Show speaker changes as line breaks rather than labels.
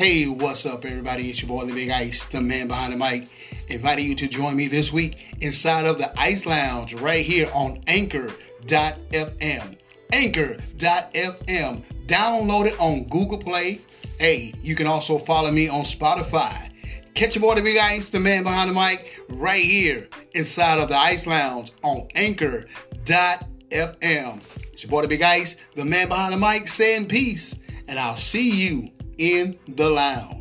Hey, what's up, everybody? It's your boy, the Big Ice, the man behind the mic, inviting you to join me this week inside of the Ice Lounge right here on Anchor.fm. Anchor.fm. Download it on Google Play. Hey, you can also follow me on Spotify. Catch your boy, the Big Ice, the man behind the mic, right here inside of the Ice Lounge on Anchor.fm. It's your boy, the Big Ice, the man behind the mic, saying peace, and I'll see you in the lounge.